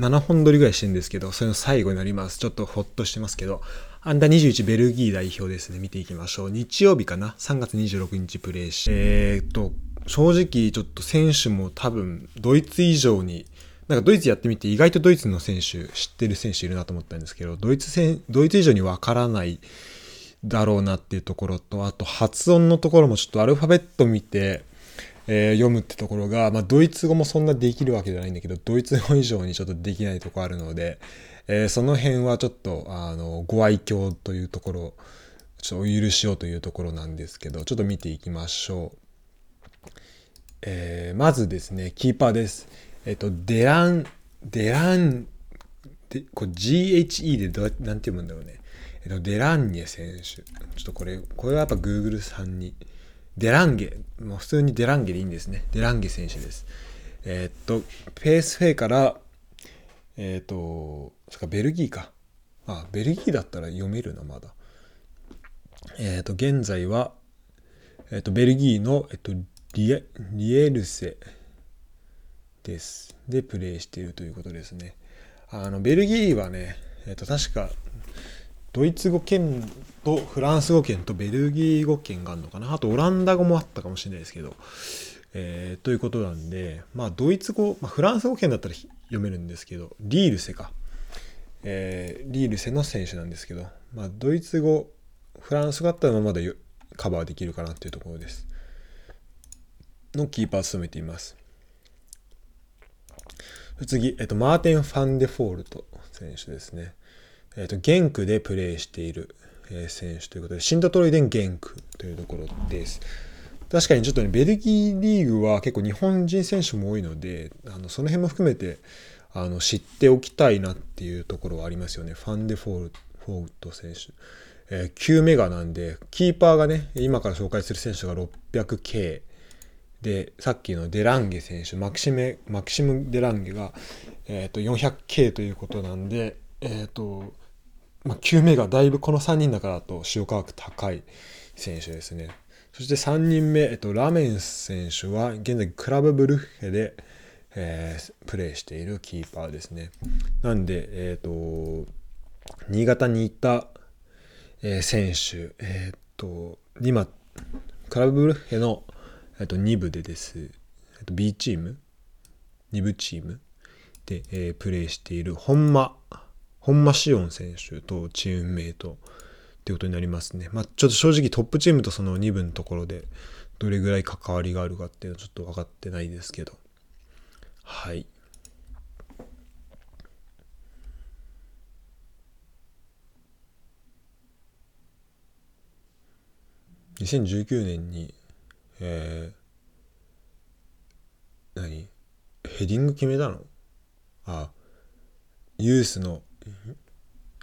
7本撮りぐらいしてるんですけど、それの最後になります。ちょっとほっとしてますけど、アンダー21ベルギー代表ですね。見ていきましょう。日曜日かな ?3 月26日プレイして。えー、っと、正直ちょっと選手も多分ドイツ以上に、なんかドイツやってみて意外とドイツの選手、知ってる選手いるなと思ったんですけど、ドイツ戦、ドイツ以上にわからないだろうなっていうところと、あと発音のところもちょっとアルファベット見て、えー、読むってところが、まあ、ドイツ語もそんなできるわけじゃないんだけど、ドイツ語以上にちょっとできないとこあるので、えー、その辺はちょっと、あの、ご愛嬌というところ、ちょっとお許しようというところなんですけど、ちょっと見ていきましょう。えー、まずですね、キーパーです。えっ、と、デラン、デラン、でこう GHE でどうやって、なんて読むんだろうね。えっと、デランゲ選手。ちょっとこれ、これはやっぱ Google さんに。デランゲ。もう普通にデランゲでいいんですね。デランゲ選手です。えー、っと、ペースフェイから、えー、っと、そか、ベルギーか。あ、ベルギーだったら読めるな、まだ。え、っと、現在は、えっと、ベルギーの、えっと、リエリエルセです。で、プレイしているということですね。あの、ベルギーはね、えっと、確か、ドイツ語圏とフランス語圏とベルギー語圏があるのかな？あとオランダ語もあったかもしれないですけど、えー、ということなんでまあドイツ語、まあ、フランス語圏だったら読めるんですけどリールセか、えー、リールセの選手なんですけど、まあ、ドイツ語フランス語だったらまだカバーできるかなっていうところです。のキーパーを務めています。次、えっと、マーテン・ファンデフォールト選手ですね。えっ、ー、と、ゲンクでプレーしている、選手ということで、シントトロイデン・ゲンクというところです。確かにちょっとね、ベルギーリーグは結構日本人選手も多いので、あのその辺も含めてあの知っておきたいなっていうところはありますよね。ファンデフォールフォート選手。えー、9メガなんで、キーパーがね、今から紹介する選手が 600K で、さっきのデランゲ選手、マキシメマキシム・デランゲが、えー、と 400K ということなんで、えっ、ー、と、まあ、9目がだいぶこの3人だからと塩価格高い選手ですね。そして3人目、えっと、ラメン選手は現在クラブブルッヘで、えー、プレーしているキーパーですね。なんで、えっ、ー、と、新潟にいた、えー、選手、えっ、と、今、クラブブルッヘの、えっと、2部でです、えっと、B チーム ?2 部チームで、えー、プレーしている本間本間紫音選手とチームメイトっていうことになりますね。まあ、ちょっと正直トップチームとその2部のところでどれぐらい関わりがあるかっていうのはちょっと分かってないですけど。はい。2019年に、えー、何？ヘディング決めたの？あ、ユースの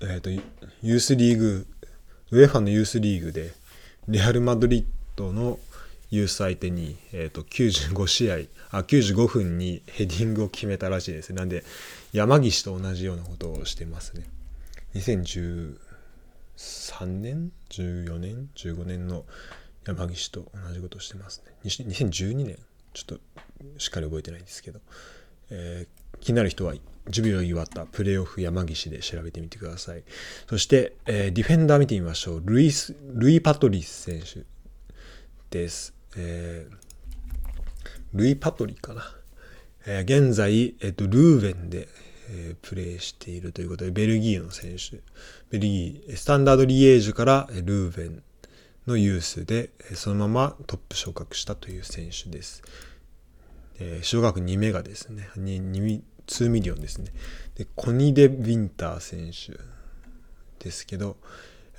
えっ、ー、と、ユースリーグ、ウェファのユースリーグで、レアル・マドリッドのユース相手に、えっ、ー、と、95試合、あ、95分にヘディングを決めたらしいです。なんで、山岸と同じようなことをしてますね。2013年 ?14 年 ?15 年の山岸と同じことをしてますね。2012年ちょっとしっかり覚えてないんですけど、え、気になる人はジュビロ磐田プレーオフ山岸で調べてみてください。そして、えー、ディフェンダー見てみましょう。ルイス、ルイ・パトリス選手です。えー、ルイ・パトリかな。えー、現在、えっ、と、ルーベンで、えー、プレーしているということで、ベルギーの選手。ベルギー、スタンダードリエージュからルーベンのユースで、そのままトップ昇格したという選手です。えー、市場額2メガですね。2, 2ミリオンですね。で、コーニ・デ・ヴィンター選手ですけど、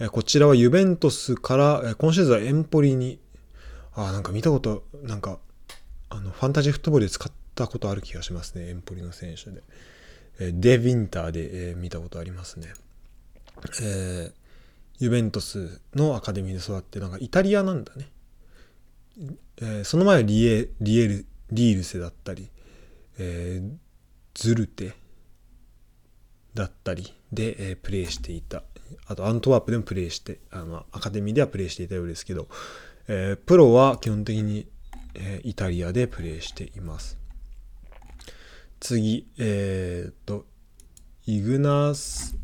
えこちらはユベントスから、え今シーズンはエンポリに、あ、なんか見たこと、なんか、あの、ファンタジーフットボールで使ったことある気がしますね、エンポリの選手で。えデ・ヴィンターで、え見たことありますね。えー、ユベントスのアカデミーで育って、なんかイタリアなんだね。えー、その前はリエ、リエル、リールセだったり、えー、ズルテだったりで、えー、プレーしていた。あとアントワープでもプレーして、あの、アカデミーではプレーしていたようですけど、えー、プロは基本的に、え、イタリアでプレーしています。次、えー、と、イグナス・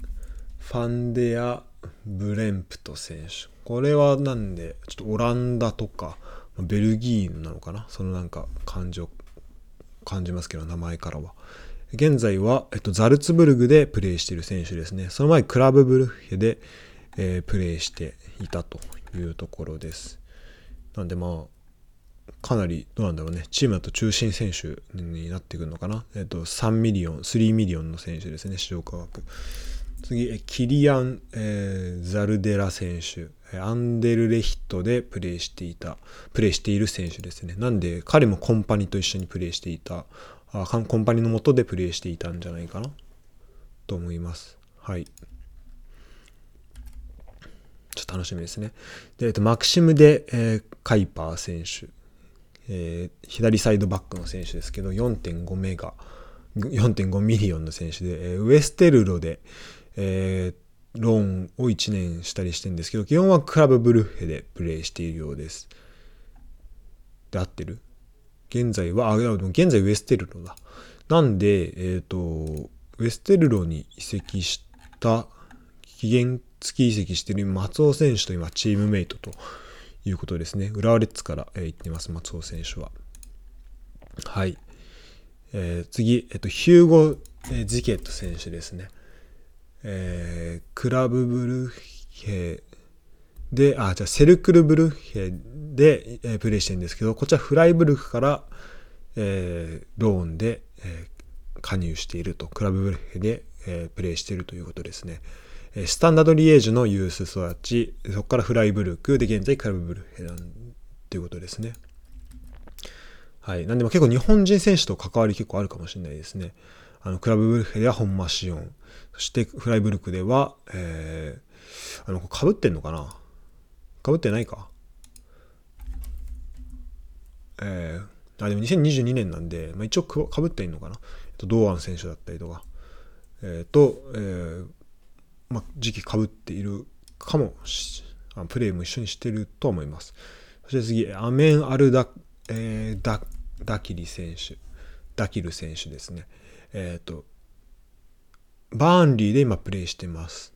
ファンデア・ブレンプト選手。これはなんで、ちょっとオランダとか、ベルギーなのかな？そのなんか感じを感じますけど、名前からは。現在は、えっと、ザルツブルグでプレーしている選手ですね。その前、クラブブルッヘで、えー、プレーしていたというところです。なんでまあ、かなり、どうなんだろうね、チームだと中心選手になってくるのかな？えっと、3ミリオン、3ミリオンの選手ですね、市場価格。次、キリアン、えー、サルデラ選手。アンデルレヒトでプレーしていた、プレーしている選手ですね。なんで、彼もコンパニーと一緒にプレーしていた、あコンパニーのもとでプレーしていたんじゃないかな？と思います。はい。ちょっと楽しみですね。で、えっと、マクシム・デ、えー、カイパー選手、えー、左サイドバックの選手ですけど、4.5メガ、4.5ミリオンの選手で、えー、ウエステルロで、えー、ローンを1年したりしてるんですけど、基本はクラブブルッヘでプレーしているようです。で、合ってる？現在は、あ、でも現在ウエステルロだ。なんで、えっ、ー、と、ウエステルロに移籍した期限月移籍している松尾選手と今チームメイトということですね。浦和レッズから、えー、行ってます、松尾選手は。はい。えー、次、えっと、ヒューゴ・ジケット選手ですね。えー、クラブブルヘで、あ、じゃあセルクルブルヘで、えー、プレイしてるんですけど、こちらフライブルクから、えー、ローンで、えー、加入していると、クラブブルヘで、えー、プレイしているということですね。スタンダードリエージュのユース育ち、そこからフライブルクで現在クラブブルヘなんていうことですね。はい。なんでも結構日本人選手と関わり結構あるかもしれないですね。あの、クラブブルヘでは本間シオン。そしてフライブルクでは、えー、あの、かぶってんのかな？かぶってないか？えー、あ、でも2022年なんで、まあ、一応かぶってんのかな？堂安選手だったりとか、えー、と、えー、まあ、時期かぶっているかもプレーも一緒にしてると思います。そして次、アメン・アルダ、えー、ダダキリ選手、ダキル選手ですね。えっ、ー、と、バーンリーで今プレイしてます。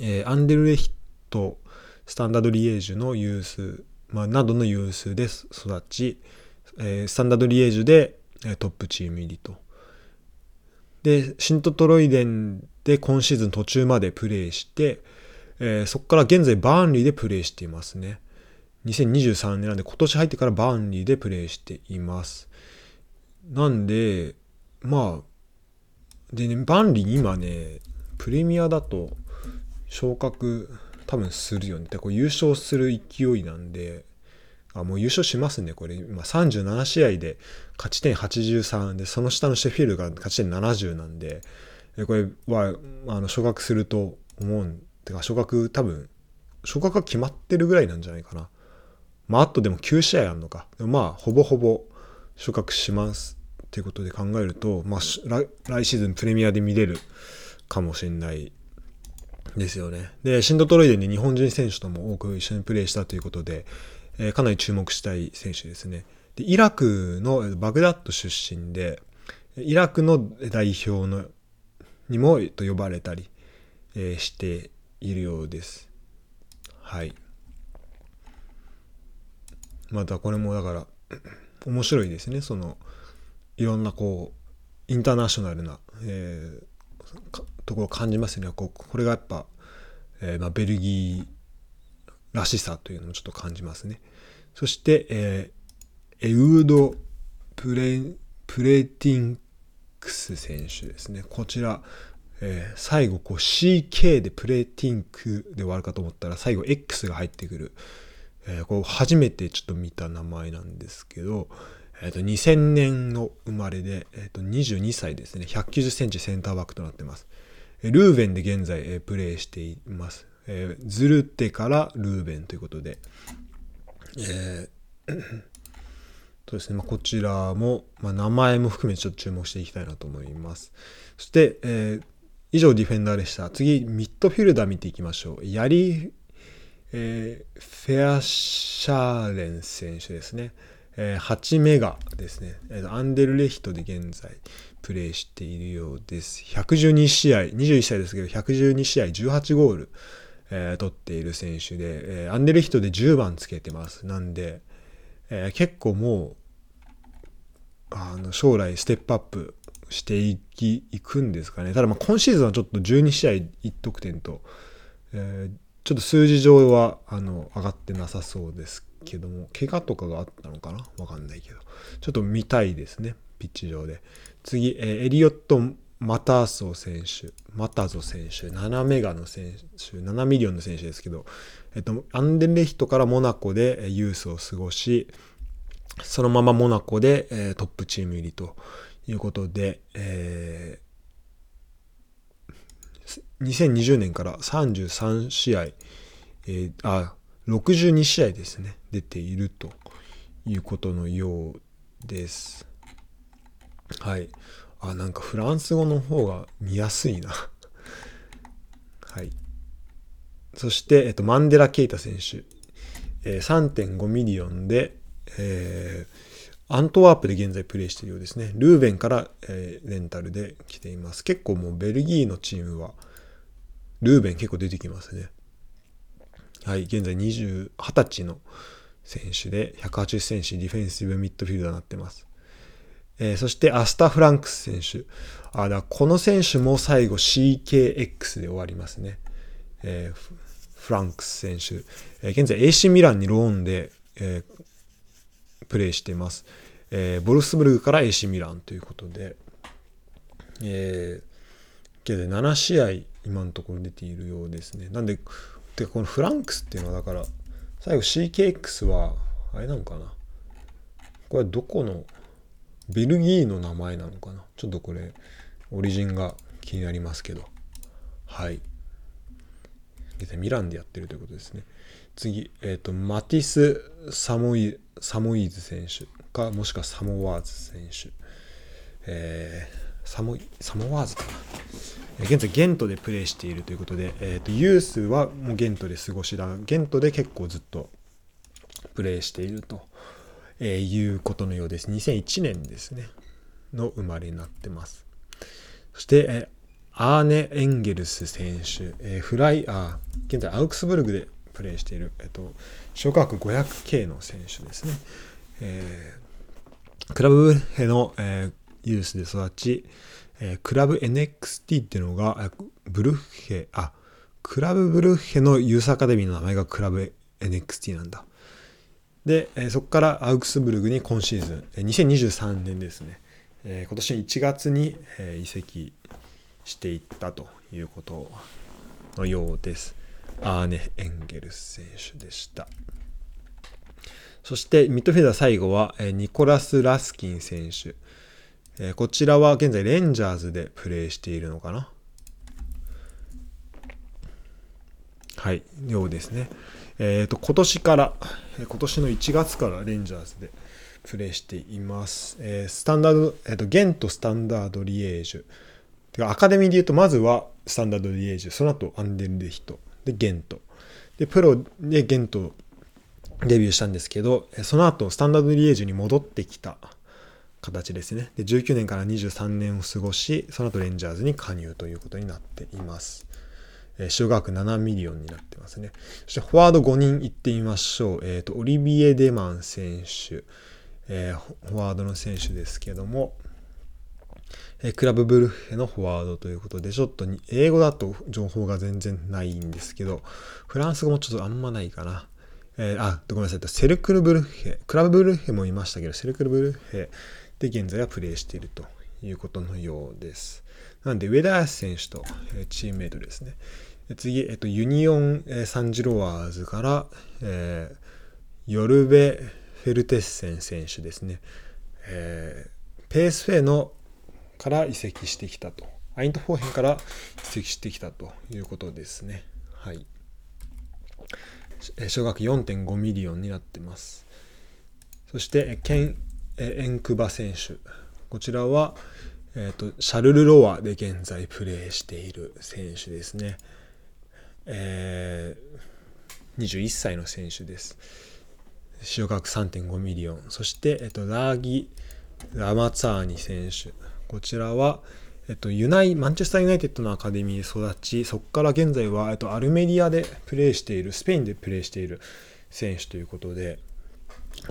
えー、アンデルレヒト、スタンダードリエージュのユース、まあ、などのユースで育ち、えー、スタンダードリエージュでトップチーム入りと。で、シントトロイデンで今シーズン途中までプレーして、えー、そこから現在バーンリーでプレーしていますね。2023年なんで今年入ってからバーンリーでプレーしています。なんで、まあ、でね、バーンリー今ね、プレミアだと昇格多分するよね。でこう優勝する勢いなんで、あ、もう優勝しますね、これ。今37試合で勝ち点83で、その下のシェフィールが勝ち点70なんで、これは、あの、昇格すると思うん。てか、昇格多分、昇格が決まってるぐらいなんじゃないかな。まあ、あとでも9試合あるのか。まあ、ほぼほぼ昇格しますっていうことで考えると、まあ、来シーズンプレミアで見れるかもしれないですよね。で、シンドトロイデンに日本人選手とも多く一緒にプレーしたということで、えー、かなり注目したい選手ですね。でイラクのバグダッド出身で、イラクの代表のにもと呼ばれたり、えー、しているようです。はい。またこれもだから面白いですね。そのいろんなこうインターナショナルな、えー、ところを感じますよね。ここれがやっぱ、えーまあ、ベルギーらしさというのもちょっと感じますね。そして、えー、エウード・プレプレティンクス選手ですね。こちら、えー、最後こう CK でプレティンクで終わるかと思ったら最後 X が入ってくる、えー、こう初めてちょっと見た名前なんですけど、えー、と2000年の生まれで、えー、と22歳ですね190センチセンターバックとなってますルーベンで現在、えー、プレーしていますえー、ズルテからルーベンということで、えー、そうですね、まあ、こちらも、まあ、名前も含めてちょっと注目していきたいなと思います。そして、えー、以上ディフェンダーでした。次、ミッドフィルダー見ていきましょう。ヤリ、えー、フェアシャーレン選手ですね。えー、8メガですね、アンデルレヒトで現在プレーしているようです。112試合、21歳ですけど、112試合18ゴール、えー、取っている選手で、えー、アンデルレヒトで10番つけてます。なんで、えー、結構もう、あの将来ステップアップしていきいくんですかね。ただ今シーズンはちょっと12試合1得点と、えー、ちょっと数字上はあの上がってなさそうですけども、怪我とかがあったのかな？わかんないけど。ちょっと見たいですね、ピッチ上で。次、えー、エリオット・マターソ選手、マタゾ選手、7メガの選手、7ミリオンの選手ですけど、えっと、アンデルレヒトからモナコでユースを過ごし、そのままモナコで、えー、トップチーム入りということで、えー、2020年から33試合、えー、あ、62試合ですね、出ているということのようです。はい。あ、なんかフランス語の方が見やすいな はい。そして、えっと、マンデラ・ケイタ選手。えー、3.5ミリオンで、えー、アントワープで現在プレーしているようですね。ルーベンから、えー、レンタルで来ています。結構もうベルギーのチームは、ルーベン結構出てきますね。はい、現在20、20歳の選手で、180センチディフェンシブミッドフィールダーになってます。えー、そしてアスタ・フランクス選手。あだこの選手も最後 CKX で終わりますね。えー、フランクス選手。えー、現在 AC ミランにローンで、えー、プレーしています。えー、ボルスブルグから AC ミランということで、えー、現在7試合今のところ出ているようですね。なんで、てかこのフランクスっていうのはだから、最後 CKX は、あれなのかな？これどこのベルギーの名前なのかな？ちょっとこれオリジンが気になりますけど。はい。現在ミランでやってるということですね。次、えっ、ー、とマティス・サモイサモイズ選手かもしくはサモワーズ選手。えー、サモサモワーズかな現在ゲントでプレーしているということで、えーと、ユースはもうゲントで過ごしだゲントで結構ずっとプレーしているとえー、いうことのようです。2001年ですね。の生まれになってます。そして、えアーネ・エンゲルス選手、えー、フライ、あ、現在アウクスブルグでプレーしている、えっと、小学 500K の選手ですね。えー、クラブブルヘの、えー、ユースで育ち、えー、クラブ NXT っていうのが、ブルッヘ、あ、クラブブルッヘのユースアカデミーの名前がクラブ NXT なんだ。で、えそこからアウクスブルグに今シーズン、え2023年ですね、え今年1月に、え移籍していったということのようです。アーネ・エンゲルス選手でした。そしてミッドフィルダー最後は、えニコラス・ラスキン選手。えこちらは現在レンジャーズでプレーしているのかな？はい、ようですね。えっ、ー、と、今年から、今年の1月からレンジャーズでプレーしています。えー、スタンダード、えっ、ー、と、ゲントスタンダードリエージュ。てか、アカデミーで言うと、まずはスタンダードリエージュ、その後アンデルレヒト、で、ゲント。で、プロでゲントデビューしたんですけど、その後、スタンダードリエージュに戻ってきた形ですね。で、19年から23年を過ごし、その後レンジャーズに加入ということになっています。えー、市場額7ミリオンになってますね。そしてフォワード5人いってみましょう。えっ、ー、と、オリビエ・デマン選手、えー、フォワードの選手ですけども、えクラブブルッヘのフォワードということで、ちょっと英語だと情報が全然ないんですけど、フランス語もちょっとあんまないかな。え、あ、ごめんなさい。セルクルブルッヘ、クラブブルッヘもいましたけど、セルクルブルッヘで現在はプレーしているということのようです。なんで、上田選手とチームメイトですね。次、えっと、ユニオン・サンジロワーズから、えー、ヨルベ・フェルテッセン選手ですね。えー、ペーエスフェーから移籍してきたと。アイントフォーヘンから移籍してきたということですね。はい。市場額4.5ミリオンになってます。そして、ケン・エンクバ選手。こちらは、えーと、シャルルロワで現在プレーしている選手ですね。えー、21歳の選手です。市場価格3.5ミリオン。そして、えっと、ラーギ・ラマツァーニ選手。こちらは、えっと、ユナイ、マンチェスターユナイテッドのアカデミーで育ち、そこから現在は、えっと、アルメリアでプレーしている、スペインでプレーしている選手ということで、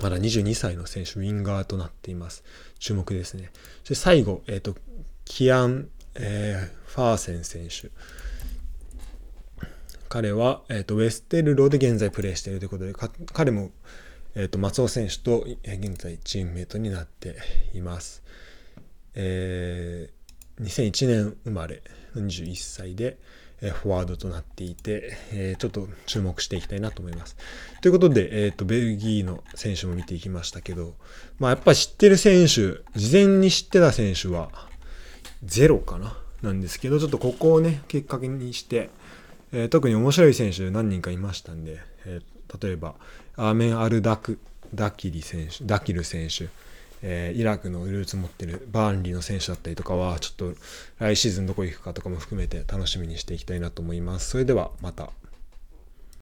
まだ22歳の選手、ウィンガーとなっています。注目ですね。そして最後、えっと、キアン、えー、ファーセン選手。彼は、えーと、ウェステルロで現在プレーしているということで、彼も、えーと、松尾選手と現在チームメイトになっています。えー、2001年生まれ21歳で、え、フォワードとなっていて、え、ちょっと注目していきたいなと思います。ということで、えーと、ベルギーの選手も見ていきましたけど、まあ、やっぱ知ってる選手、事前に知ってた選手はゼロかななんですけど、ちょっとここをね、きっかけにして、えー、特に面白い選手何人かいましたんで、えー、例えばアーメン・アルダクダキリ選手ダキル選手、えー、イラクのルーツ持ってるバーンリーの選手だったりとかはちょっと来シーズンどこ行くかとかも含めて楽しみにしていきたいなと思います。それではまた。